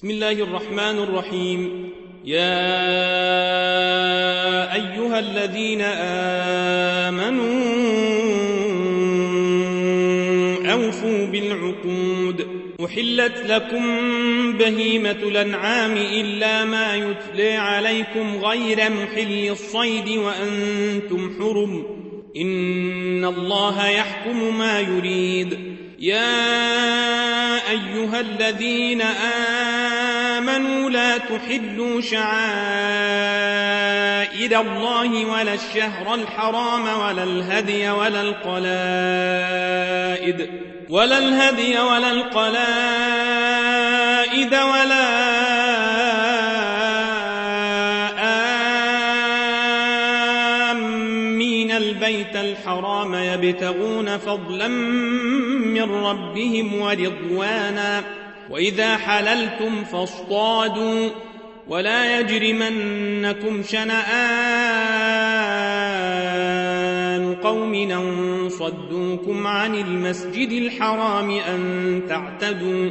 بسم الله الرحمن الرحيم. يا أيها الذين آمنوا أوفوا بالعقود. أحلت لكم بهيمة الأنعام إلا ما يتلى عليكم غير محل الصيد وأنتم حرم. إن الله يحكم ما يريد. يا أيها الذين آمنوا لا تحلوا شعائر الله ولا الشهر الحرام ولا الهدي ولا القلائد ولا الهدي ولا القلائد ولا الحرام يبتغون فضلا من ربهم ورضوانا. وإذا حللتم فاصطادوا. ولا يجرمنكم شنآن قوم صدوكم عن المسجد الحرام أن تعتدوا.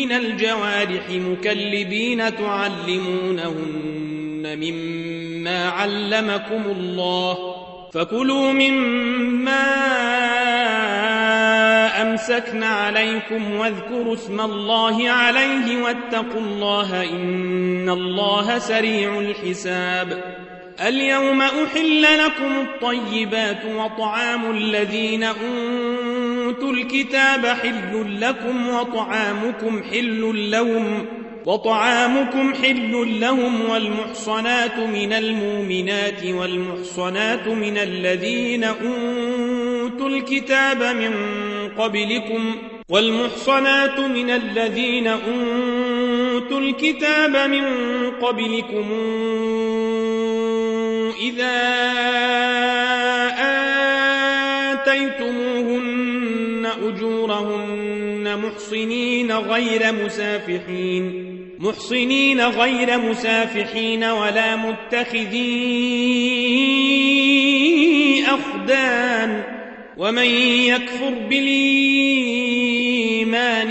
من الجوارح مكلبين تعلمونهن مما علمكم الله فكلوا مما أمسكن عليكم واذكروا اسم الله عليه واتقوا الله إن الله سريع الحساب اليوم أحل لكم الطيبات وطعام الذين أوتوا الكتاب حل لكم وطعامكم حل لهم وطعامكم حل لهم والمحصنات من المؤمنات والمحصنات من الذين أوتوا الكتاب من قبلكم والمحصنات من الذين أوتوا الكتاب من قبلكم إذا محصنين غير مسافحين. محصنين غير مسافحين ولا متخذي أخدان. ومن يكفر بالإيمان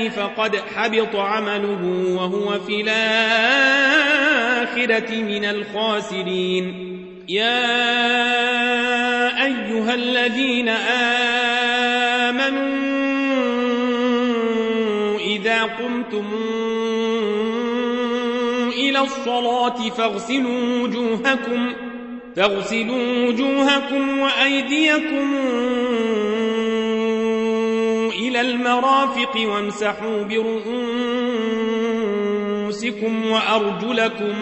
فقد حبط عمله وهو في الآخرة من الخاسرين. يا أيها الذين آمنوا إذا قمتم إلى الصلاة فاغسلوا وجوهكم فاغسلوا وجوهكم وأيديكم إلى المرافق وامسحوا برؤوسكم وأرجلكم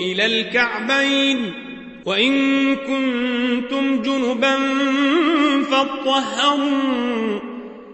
إلى الكعبين. وإن كنتم جنبا فاطهروا.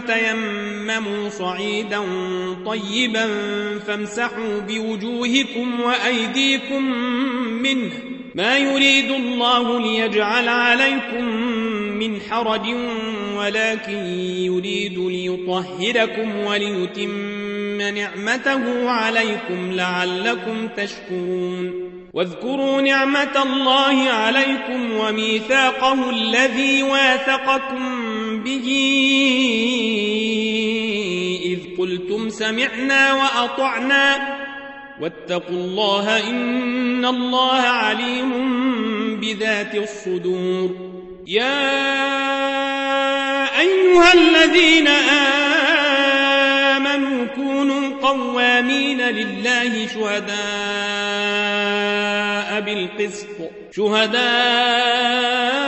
فتيمموا صعيدا طيبا فامسحوا بوجوهكم وأيديكم منه. ما يريد الله ليجعل عليكم من حرج ولكن يريد ليطهركم وليتم نعمته عليكم لعلكم تشكرون. واذكروا نعمة الله عليكم وميثاقه الذي واثقكم به إذ قلتم سمعنا وأطعنا واتقوا الله إن الله عليم بذات الصدور. يا أيها الذين آمنوا كونوا قوامين لله شهداء بالقسط. شهداء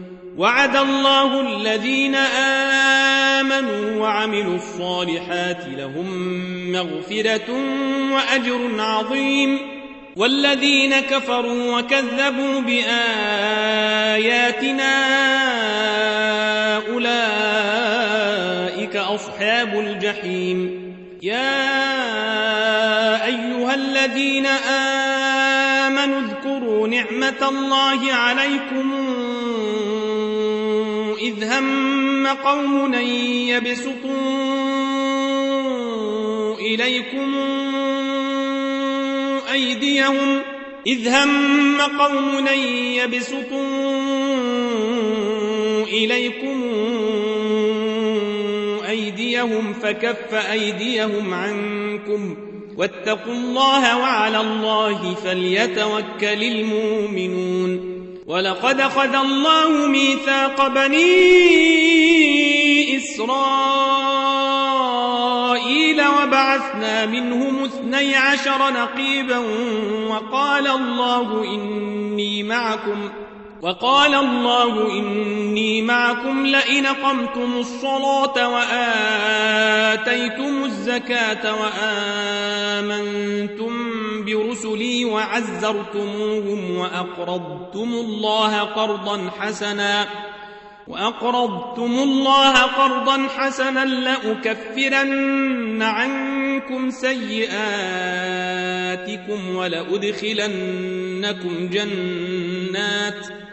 وعد الله الذين آمنوا وعملوا الصالحات لهم مغفرة وأجر عظيم. والذين كفروا وكذبوا بآياتنا أولئك أصحاب الجحيم. يا أيها الذين آمنوا اذكروا نعمة الله عليكم إذ هم قوم يبسطوا إليكم أيديهم إذ هم قوم يبسطوا إليكم أيديهم فكف أيديهم عنكم واتقوا الله وعلى الله فليتوكل المؤمنون ولقد أخذ الله ميثاق بني إسرائيل وبعثنا منهم اثني عشر نقيبا وقال الله إني معكم وقال الله إني معكم لئن قمتم الصلاة وآتيتم الزكاة وآمنتم برسلي وعزرتموهم وأقرضتم الله قرضا حسنا وأقرضتم الله قرضا حسنا لأكفرن عنكم سيئاتكم ولأدخلنكم جنات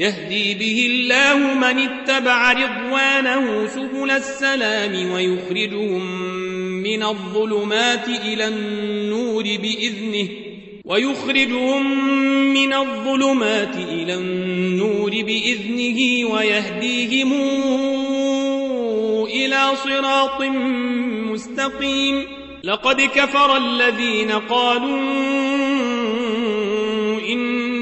يهدي به الله من اتبع رضوانه سبل السلام ويخرجهم من الظلمات إلى النور بإذنه ويخرجهم من الظلمات إلى النور بإذنه ويهديهم إلى صراط مستقيم. لقد كفر الذين قالوا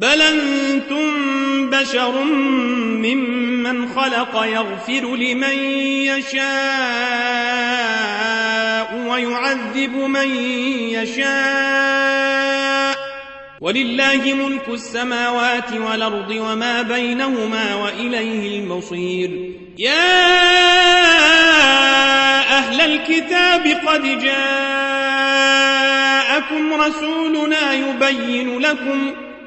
بل أنتم بشر ممن خلق يغفر لمن يشاء ويعذب من يشاء ولله ملك السماوات والأرض وما بينهما وإليه المصير يا أهل الكتاب قد جاءكم رسولنا يبين لكم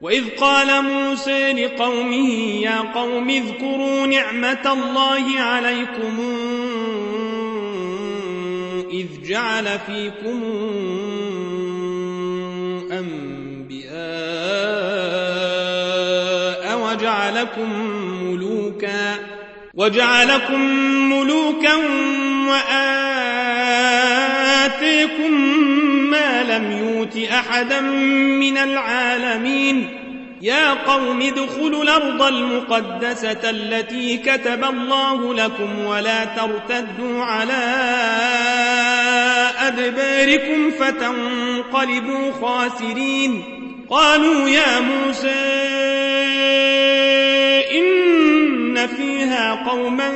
وإذ قال موسى لقومه يا قوم اذكروا نعمة الله عليكم إذ جعل فيكم أنبياء وجعلكم ملوكا وجعلكم ملوكا وآتيكم ما لم يوت أحدا من العالمين. يا قوم ادخلوا الأرض المقدسة التي كتب الله لكم ولا ترتدوا على أدباركم فتنقلبوا خاسرين. قالوا يا موسى إن فيها قوما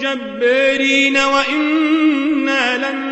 جبارين وإنا لن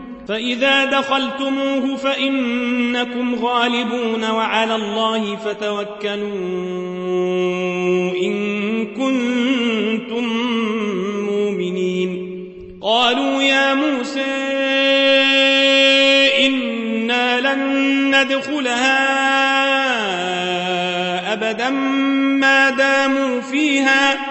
فإذا دخلتموه فإنكم غالبون وعلى الله فتوكلوا إن كنتم مؤمنين. قالوا يا موسى إنا لن ندخلها أبدا ما داموا فيها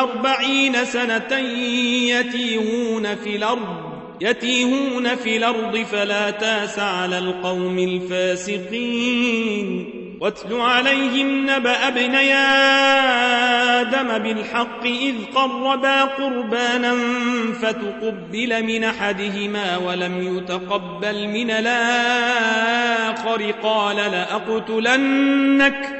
أربعين سنة يتيهون في الأرض يتيهون في الأرض فلا تاس على القوم الفاسقين. واتل عليهم نبأ ابني آدم بالحق إذ قربا قربانا فتقبل من أحدهما ولم يتقبل من الآخر قال لأقتلنك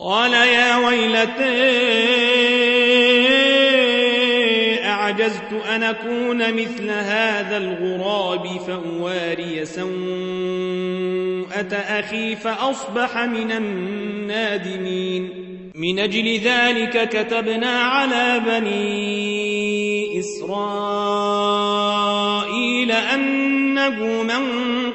قال يا ويلتي أعجزت أن أكون مثل هذا الغراب فأواري سوءة أخي فأصبح من النادمين. من أجل ذلك كتبنا على بني إسرائيل أنه من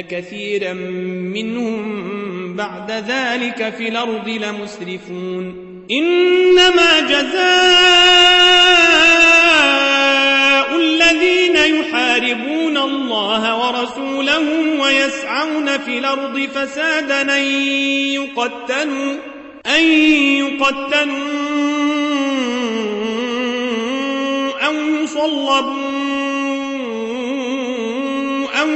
كثيرا منهم بعد ذلك في الأرض لمسرفون إنما جزاء الذين يحاربون الله ورسوله ويسعون في الأرض فسادا أن يقتلوا أن يقتلوا أو يصلبوا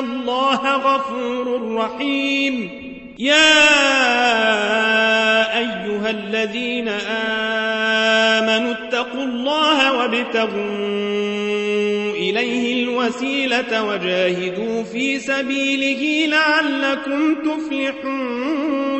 الله غفور رحيم. يا أيها الذين آمنوا اتقوا الله وابتغوا إليه الوسيلة وجاهدوا في سبيله لعلكم تفلحون.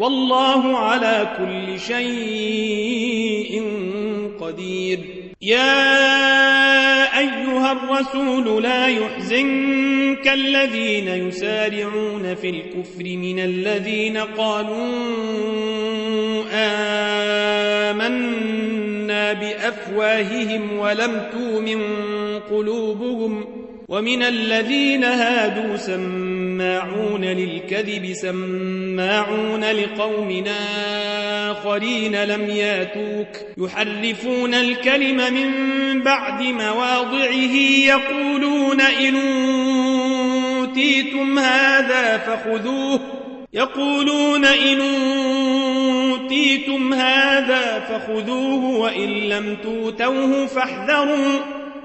والله على كل شيء قدير. يا أيها الرسول لا يحزنك الذين يسارعون في الكفر من الذين قالوا آمنا بأفواههم ولم تؤمن قلوبهم ومن الذين هادوا سماعون للكذب سماعون لقوم آخرين لم ياتوك. يحرفون الكلم من بعد مواضعه يقولون إن أوتيتم هذا فخذوه يقولون إن أوتيتم هذا فخذوه وإن لم توتوه فاحذروا.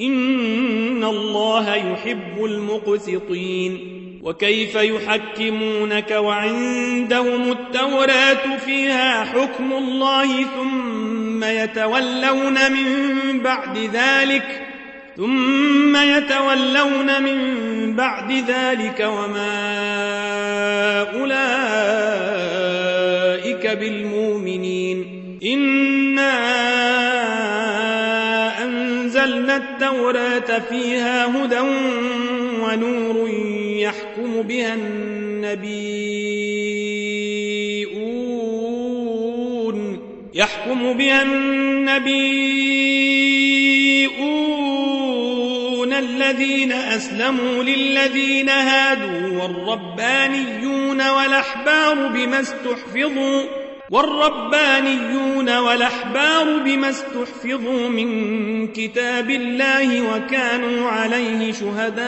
إن الله يحب المقسطين وكيف يحكمونك وعندهم التوراة فيها حكم الله ثم يتولون من بعد ذلك ثم يتولون من بعد ذلك وما أولئك بالمؤمنين إِنَّا التوراة فيها هدى ونور يحكم بها النبيون يحكم بها النبيون الذين أسلموا للذين هادوا والربانيون والأحبار بما استحفظوا والربانيون والأحبار بما استحفظوا من كتاب الله وكانوا عليه شهداء.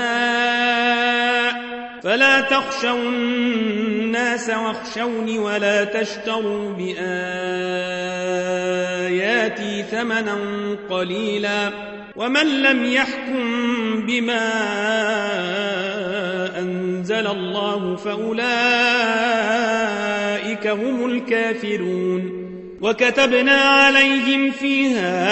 فلا تخشوا الناس واخشوني ولا تشتروا بآياتي ثمنا قليلا. ومن لم يحكم بما أنزل الله فأولئك هم الكافرون وكتبنا عليهم فيها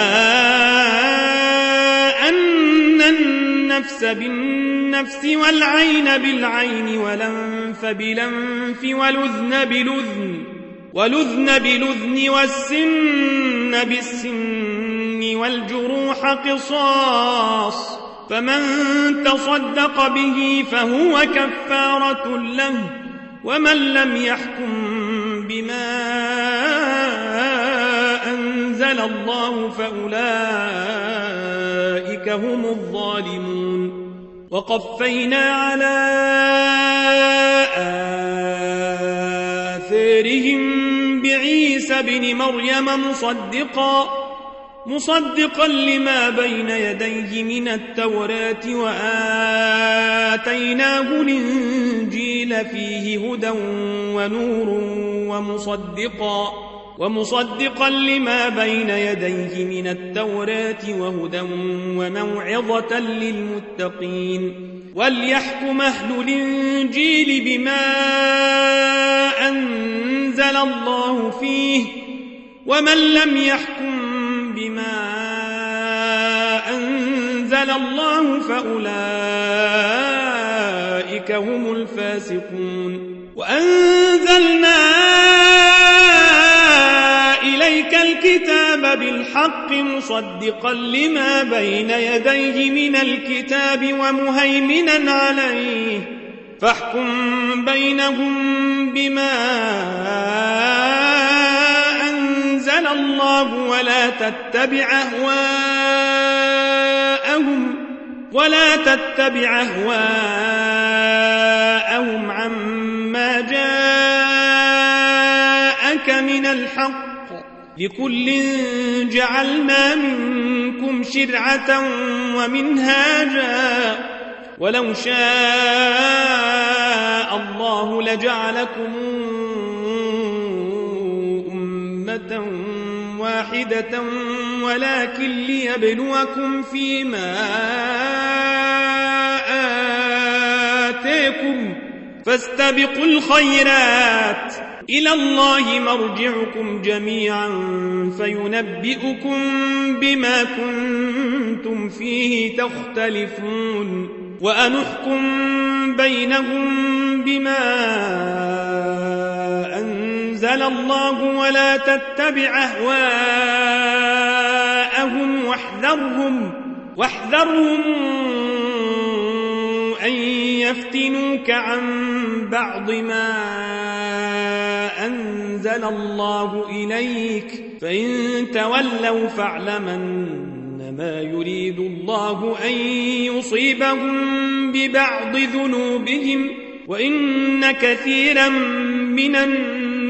أن النفس بالنفس والعين بالعين والأنف بلنف والأذن بلذن والأذن بلذن والسن بالسن والجروح قصاص فمن تصدق به فهو كفارة له ومن لم يحكم بما أنزل الله فأولئك هم الظالمون. وقفينا على آثارهم بعيسى بن مريم مصدقاً. مصدقا لما بين يديه من التوراة وآتيناه الإنجيل فيه هدى ونور ومصدقا ومصدقا لما بين يديه من التوراة وهدى وموعظة للمتقين. وليحكم أهل الإنجيل بما أنزل الله فيه ومن لم يحكم بما أنزل الله فأولئك هم الفاسقون. وأنزلنا إليك الكتاب بالحق مصدقا لما بين يديه من الكتاب ومهيمنا عليه. فاحكم بينهم بما الله ولا تتبع أهواءهم ولا تتبع أهواءهم عما جاءك من الحق لكل جعلنا منكم شرعة ومنهاجا ولو شاء الله لجعلكم واحدة ولكن ليبلوكم فيما آتيكم فاستبقوا الخيرات. إلى الله مرجعكم جميعا فينبئكم بما كنتم فيه تختلفون. وأنحكم بينهم بما أنزل الله ولا تتبع أهواءهم واحذرهم واحذرهم أن يفتنوك عن بعض ما أنزل الله إليك. فإن تولوا فاعلمن ما يريد الله أن يصيبهم ببعض ذنوبهم وإن كثيرا من الناس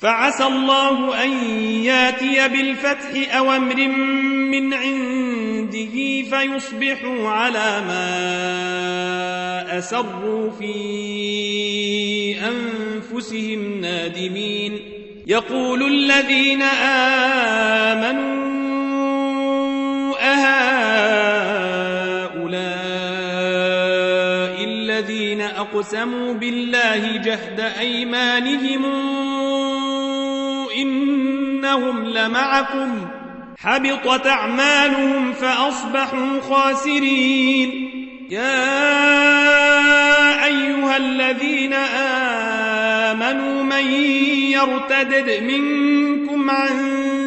فعسى الله أن ياتي بالفتح أو أمر من عنده فيصبحوا على ما أسروا في أنفسهم نادمين. يقول الذين آمنوا أهؤلاء الذين أقسموا بالله جهد أيمانهم إنهم لمعكم. حبطت أعمالهم فأصبحوا خاسرين. يا أيها الذين آمنوا من يرتدد منكم عن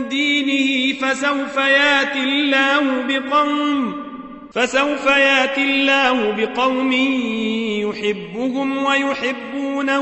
دينه فسوف يأتي الله بقوم فسوف يأتي الله بقوم يحبهم ويحبونه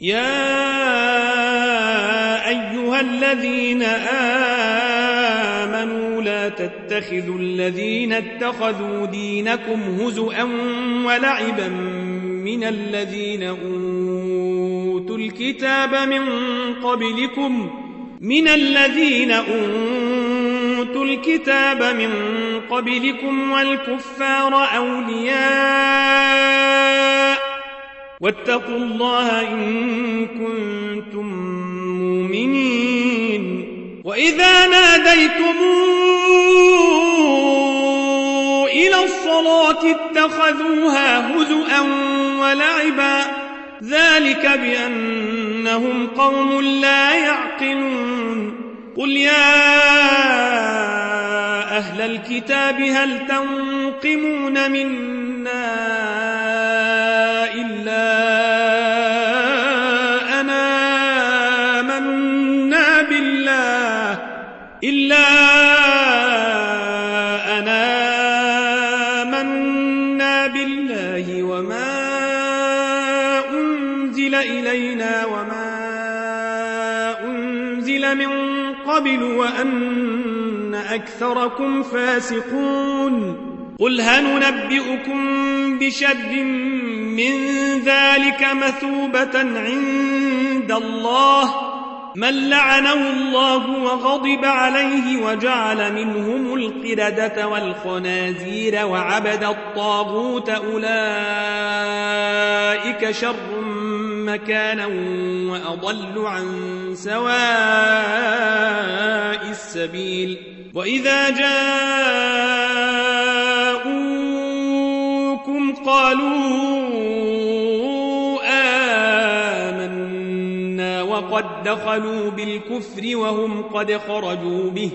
يا أيها الذين آمنوا لا تتخذوا الذين اتخذوا دينكم هزؤا ولعبا من الذين أوتوا الكتاب من قبلكم من الذين أوتوا الكتاب من قبلكم والكفار أولياء واتقوا الله إن كنتم مؤمنين. وإذا ناديتم إلى الصلاة اتخذوها هزؤا ولعبا ذلك بأنهم قوم لا يعقلون. قل يا أهل الكتاب هل تنقمون منا أكثركم فاسقون. قل هل ننبئكم بشر من ذلك مثوبة عند الله؟ من لعنه الله وغضب عليه وجعل منهم القردة والخنازير وعبد الطاغوت أولئك شر مكانا وأضل عن سواء السبيل. وإذا جاءوكم قالوا وقد دخلوا بالكفر وهم قد خرجوا به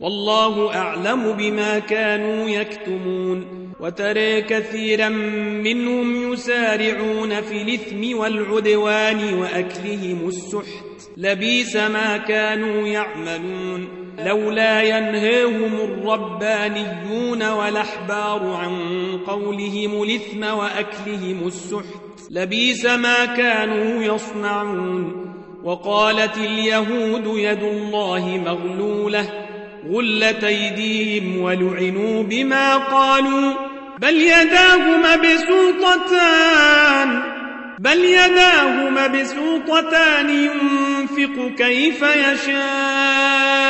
والله أعلم بما كانوا يكتمون وترى كثيرا منهم يسارعون في الإثم والعدوان وأكلهم السحت لبيس ما كانوا يعملون لولا ينهاهم الربانيون والأحبار عن قولهم الإثم وأكلهم السحت. لبيس ما كانوا يصنعون. وقالت اليهود يد الله مغلولة. غلت أيديهم ولعنوا بما قالوا. بل يداه مبسوطتان بل يداه مبسوطتان ينفق كيف يشاء.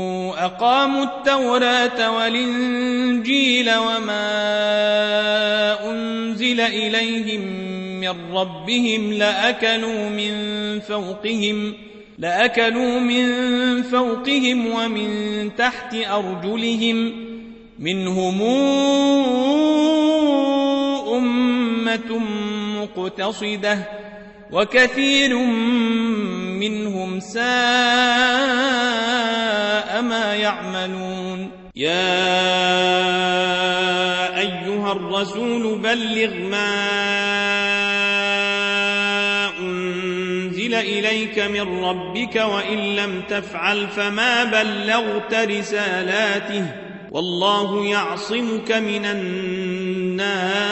أقاموا التوراة والإنجيل وما أنزل إليهم من ربهم لأكلوا من فوقهم لأكلوا من فوقهم ومن تحت أرجلهم منهم أمة مقتصدة. وكثير منهم ساء ما يعملون. يا أيها الرسول بلغ ما إليك من ربك وإن لم تفعل فما بلغت رسالاته. والله يعصمك من الناس.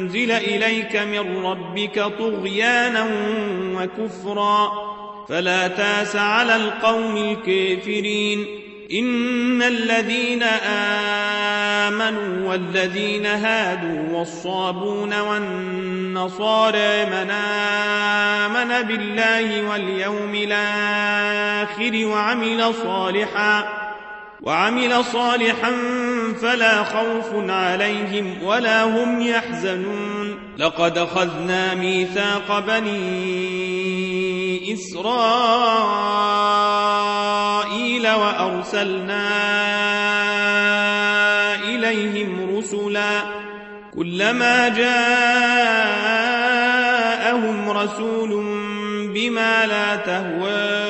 أنزل إليك من ربك طغيانا وكفرا فلا تاس على القوم الكافرين إن الذين آمنوا والذين هادوا والصابون والنصارى من آمن بالله واليوم الآخر وعمل صالحا وعمل صالحا فلا خوف عليهم ولا هم يحزنون. لقد أخذنا ميثاق بني إسرائيل وأرسلنا إليهم رسلا. كلما جاءهم رسول بما لا تهوى.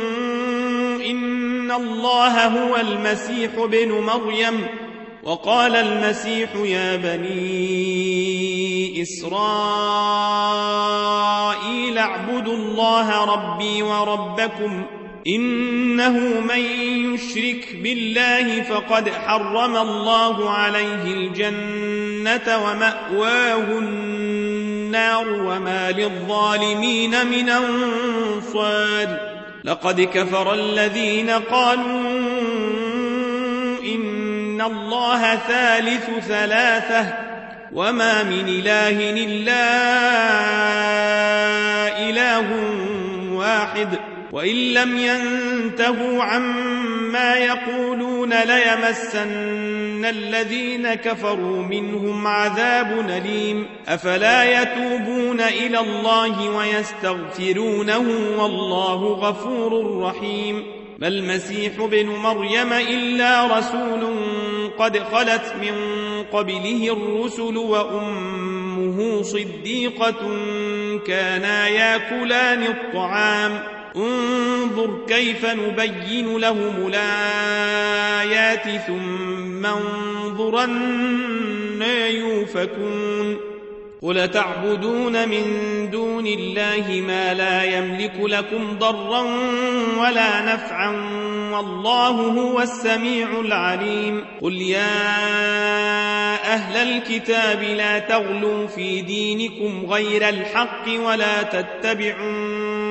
إن الله هو المسيح بن مريم وقال المسيح يا بني إسرائيل اعبدوا الله ربي وربكم إنه من يشرك بالله فقد حرم الله عليه الجنة ومأواه النار وما للظالمين من أنصار لقد كفر الذين قالوا إن الله ثالث ثلاثة وما من إله إلا إله واحد وإن لم ينتهوا عما يقولون ليمسن الذين كفروا منهم عذاب أليم أفلا يتوبون إلى الله ويستغفرونه والله غفور رحيم ما المسيح بن مريم إلا رسول قد خلت من قبله الرسل وأمه صديقة كانا ياكلان الطعام انظر كيف نبين لهم الآيات ثم انظرنا يوفكون قل تعبدون من دون الله ما لا يملك لكم ضرا ولا نفعا والله هو السميع العليم قل يا أهل الكتاب لا تغلوا في دينكم غير الحق ولا تتبعوا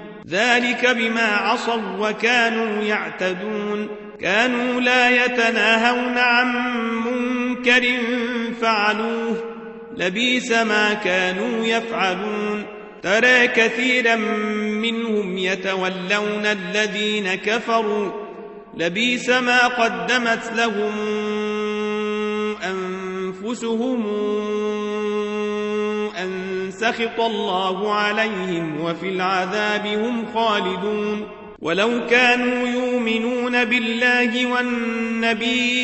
ذلك بما عصوا وكانوا يعتدون. كانوا لا يتناهون عن منكر فعلوه. لبيس ما كانوا يفعلون. ترى كثيرا منهم يتولون الذين كفروا. لبيس ما قدمت لهم أنفسهم أن سخط الله عليهم وفي العذاب هم خالدون. ولو كانوا يؤمنون بالله والنبي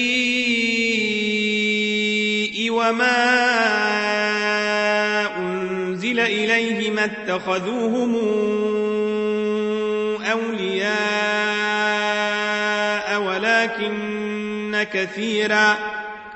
وما أنزل إليه ما اتخذوهم أولياء ولكن كثيرا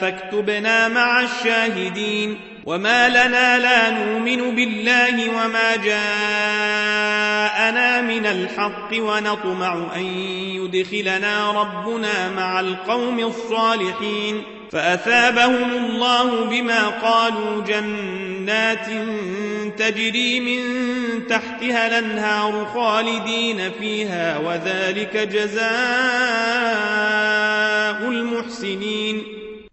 فاكتبنا مع الشاهدين. وما لنا لا نؤمن بالله وما جاءنا من الحق ونطمع أن يدخلنا ربنا مع القوم الصالحين. فأثابهم الله بما قالوا جنات تجري من تحتها الأنهار خالدين فيها وذلك جزاء المحسنين.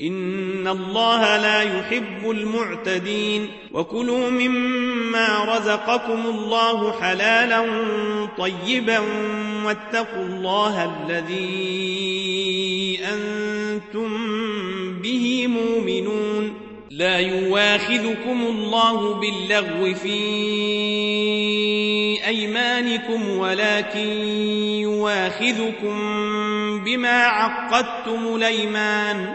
إن الله لا يحب المعتدين وكلوا مما رزقكم الله حلالا طيبا واتقوا الله الذي أنتم به مؤمنون لا يواخذكم الله باللغو في أيمانكم ولكن يواخذكم بما عقدتم الأيمان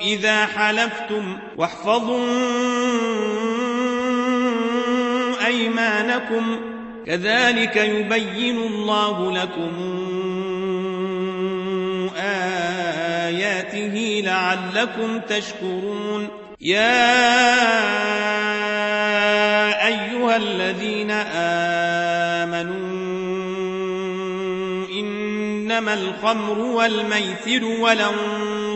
إذا حلفتم واحفظوا أيمانكم. كذلك يبين الله لكم آياته لعلكم تشكرون. يا أيها الذين آمنوا إنما الخمر والميسر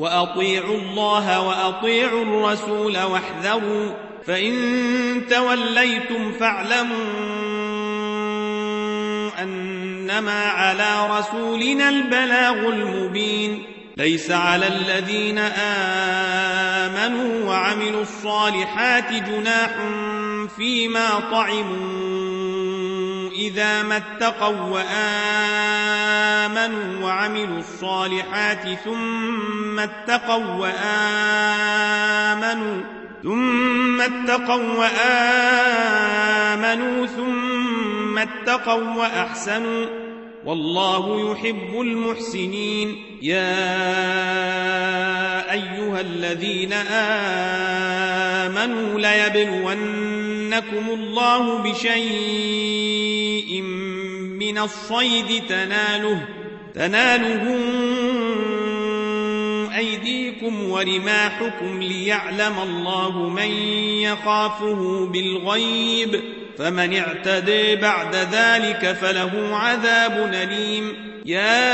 وأطيعوا الله وأطيعوا الرسول واحذروا فإن توليتم فاعلموا أنما على رسولنا البلاغ المبين. ليس على الذين آمنوا وعملوا الصالحات جناح فيما طعموا. إذا ما اتقوا وآمنوا وعملوا الصالحات ثم اتقوا وآمنوا ثم اتقوا وآمنوا ثم اتقوا وأحسنوا. والله يحب المحسنين. يا أيها الذين آمنوا ليبلونكم الله بشيء من الصيد تناله تناله أيديكم ورماحكم ليعلم الله من يخافه بالغيب فمن اعتدي بعد ذلك فله عذاب أليم. يا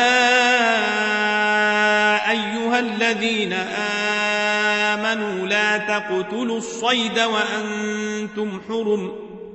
أيها الذين آمنوا لا تقتلوا الصيد وأنتم حرم.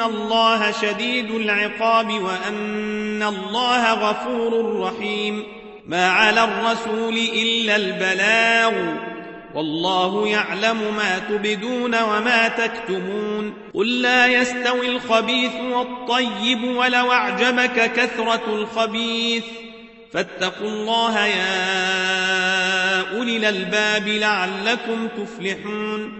الله شديد العقاب وأن الله غفور رحيم ما على الرسول إلا البلاغ والله يعلم ما تبدون وما تكتمون قل لا يستوي الخبيث والطيب ولو أعجبك كثرة الخبيث فاتقوا الله يا أولي الألباب لعلكم تفلحون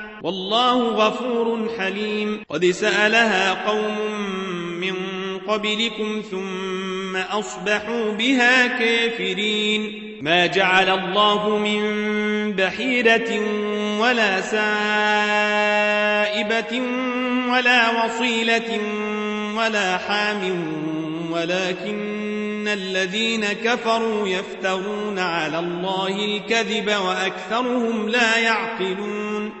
والله غفور حليم. قد سألها قوم من قبلكم ثم أصبحوا بها كافرين. ما جعل الله من بحيرة ولا سائبة ولا وصيلة ولا حام ولكن الذين كفروا يفترون على الله الكذب وأكثرهم لا يعقلون.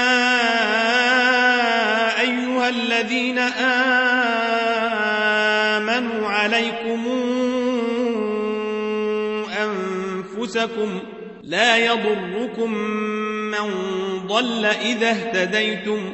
الذين آمنوا عليكم أنفسكم لا يضركم من ضل إذا اهتديتم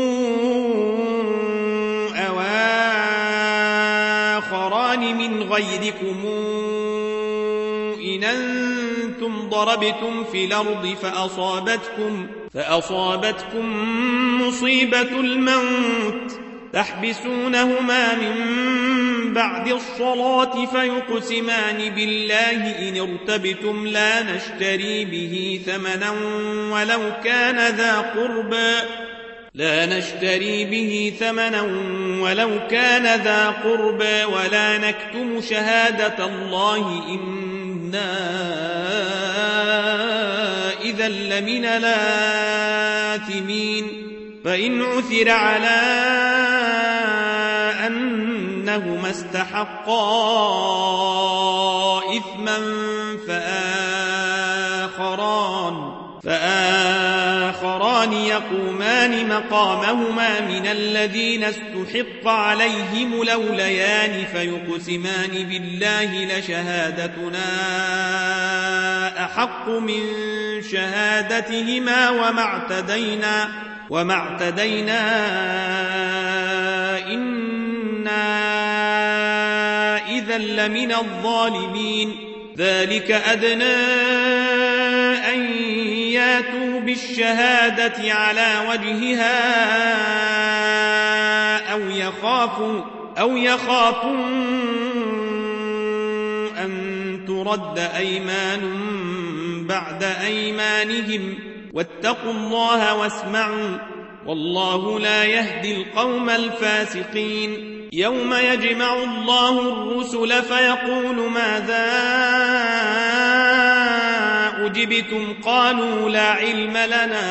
غيركم إن أنتم ضربتم في الأرض فأصابتكم فأصابتكم مصيبة الموت تحبسونهما من بعد الصلاة فيقسمان بالله إن ارتبتم لا نشتري به ثمنا ولو كان ذا قربى لا نشتري به ثمنا ولو كان ذا قربى ولا نكتم شهادة الله إنا إذا لمن الآثمين. فإن عثر على أنهما استحقا إثما فآخران فآخران يقومان مقامهما من الذين استحق عليهم لوليان فيقسمان بالله لشهادتنا أحق من شهادتهما وما اعتدينا وما اعتدينا إنا إذا لمن الظالمين. ذلك أدنى أن ياتوا بالشهادة على وجهها أو يخافوا أو يخافوا أن ترد أيمان بعد أيمانهم. واتقوا الله واسمعوا. والله لا يهدي القوم الفاسقين. يوم يجمع الله الرسل فيقول ماذا أجبتم قالوا لا علم لنا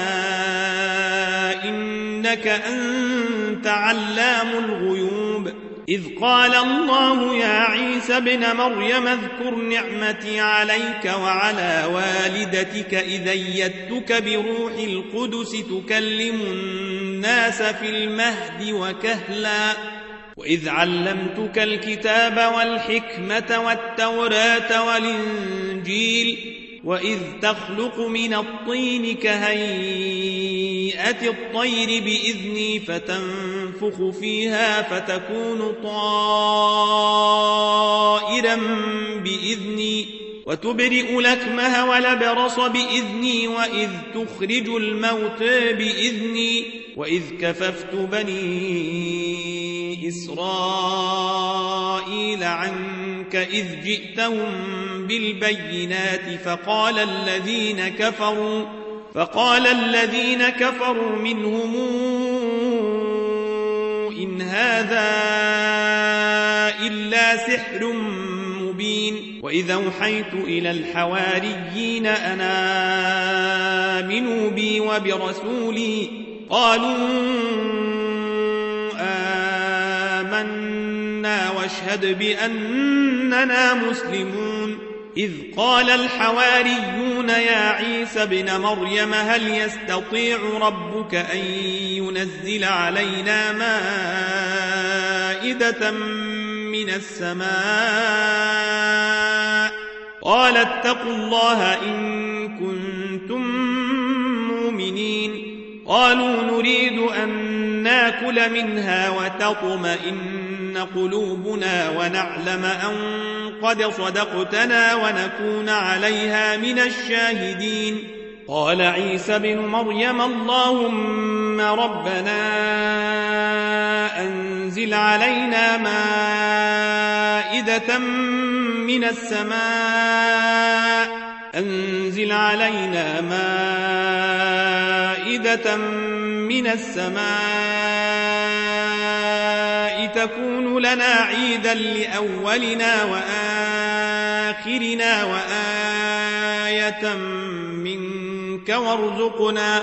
إنك أنت علام الغيوب إذ قال الله يا عيسى ابن مريم اذكر نعمتي عليك وعلى والدتك إذا يدتك بروح القدس تكلم الناس في المهد وكهلا وإذ علمتك الكتاب والحكمة والتوراة والإنجيل وإذ تخلق من الطين كهيئة الطير بإذني فتنفخ فيها فتكون طائرا بإذني وتبرئ لكمه ولبرص بإذني وإذ تخرج الموت بإذني وإذ كففت بني إسرائيل عنك إذ جئتهم بالبينات فقال الذين كفروا فقال الذين كفروا منهم إن هذا إلا سحر مبين. وإذا أوحيت إلى الحواريين أنا آمنوا بي وبرسولي قالوا وأشهد بأننا مسلمون. إذ قال الحواريون يا عيسى ابن مريم هل يستطيع ربك أن ينزل علينا مائدة من السماء؟ قال اتقوا الله إن كنتم مؤمنين. قالوا نريد أن نأكل منها وتطمئن قلوبنا ونعلم أن قد صدقتنا ونكون عليها من الشاهدين. قال عيسى بن مريم اللهم ربنا أنزل علينا مائدة من السماء. أنزل علينا مائدة من السماء تكون لنا عيدا لأولنا وآخرنا وآية منك وارزقنا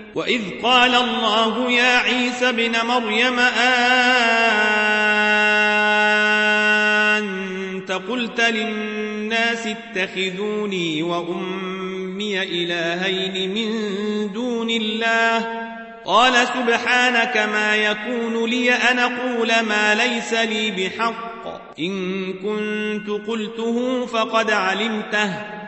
وإذ قال الله يا عيسى ابن مريم أنت قلت للناس اتخذوني وأمي إلهين من دون الله قال سبحانك ما يكون لي أن أقول ما ليس لي بحق إن كنت قلته فقد علمته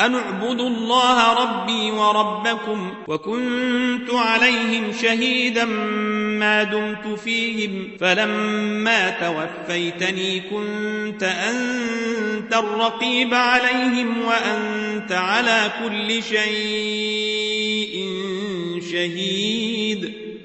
أن اعبدوا الله ربي وربكم وكنت عليهم شهيدا ما دمت فيهم فلما توفيتني كنت أنت الرقيب عليهم وأنت على كل شيء شهيد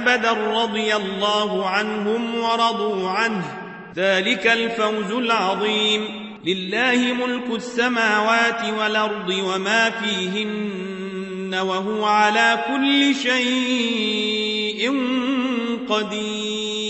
أبدا رضي الله عنهم ورضوا عنه. ذلك الفوز العظيم. لله ملك السماوات والأرض وما فيهن وهو على كل شيء قدير.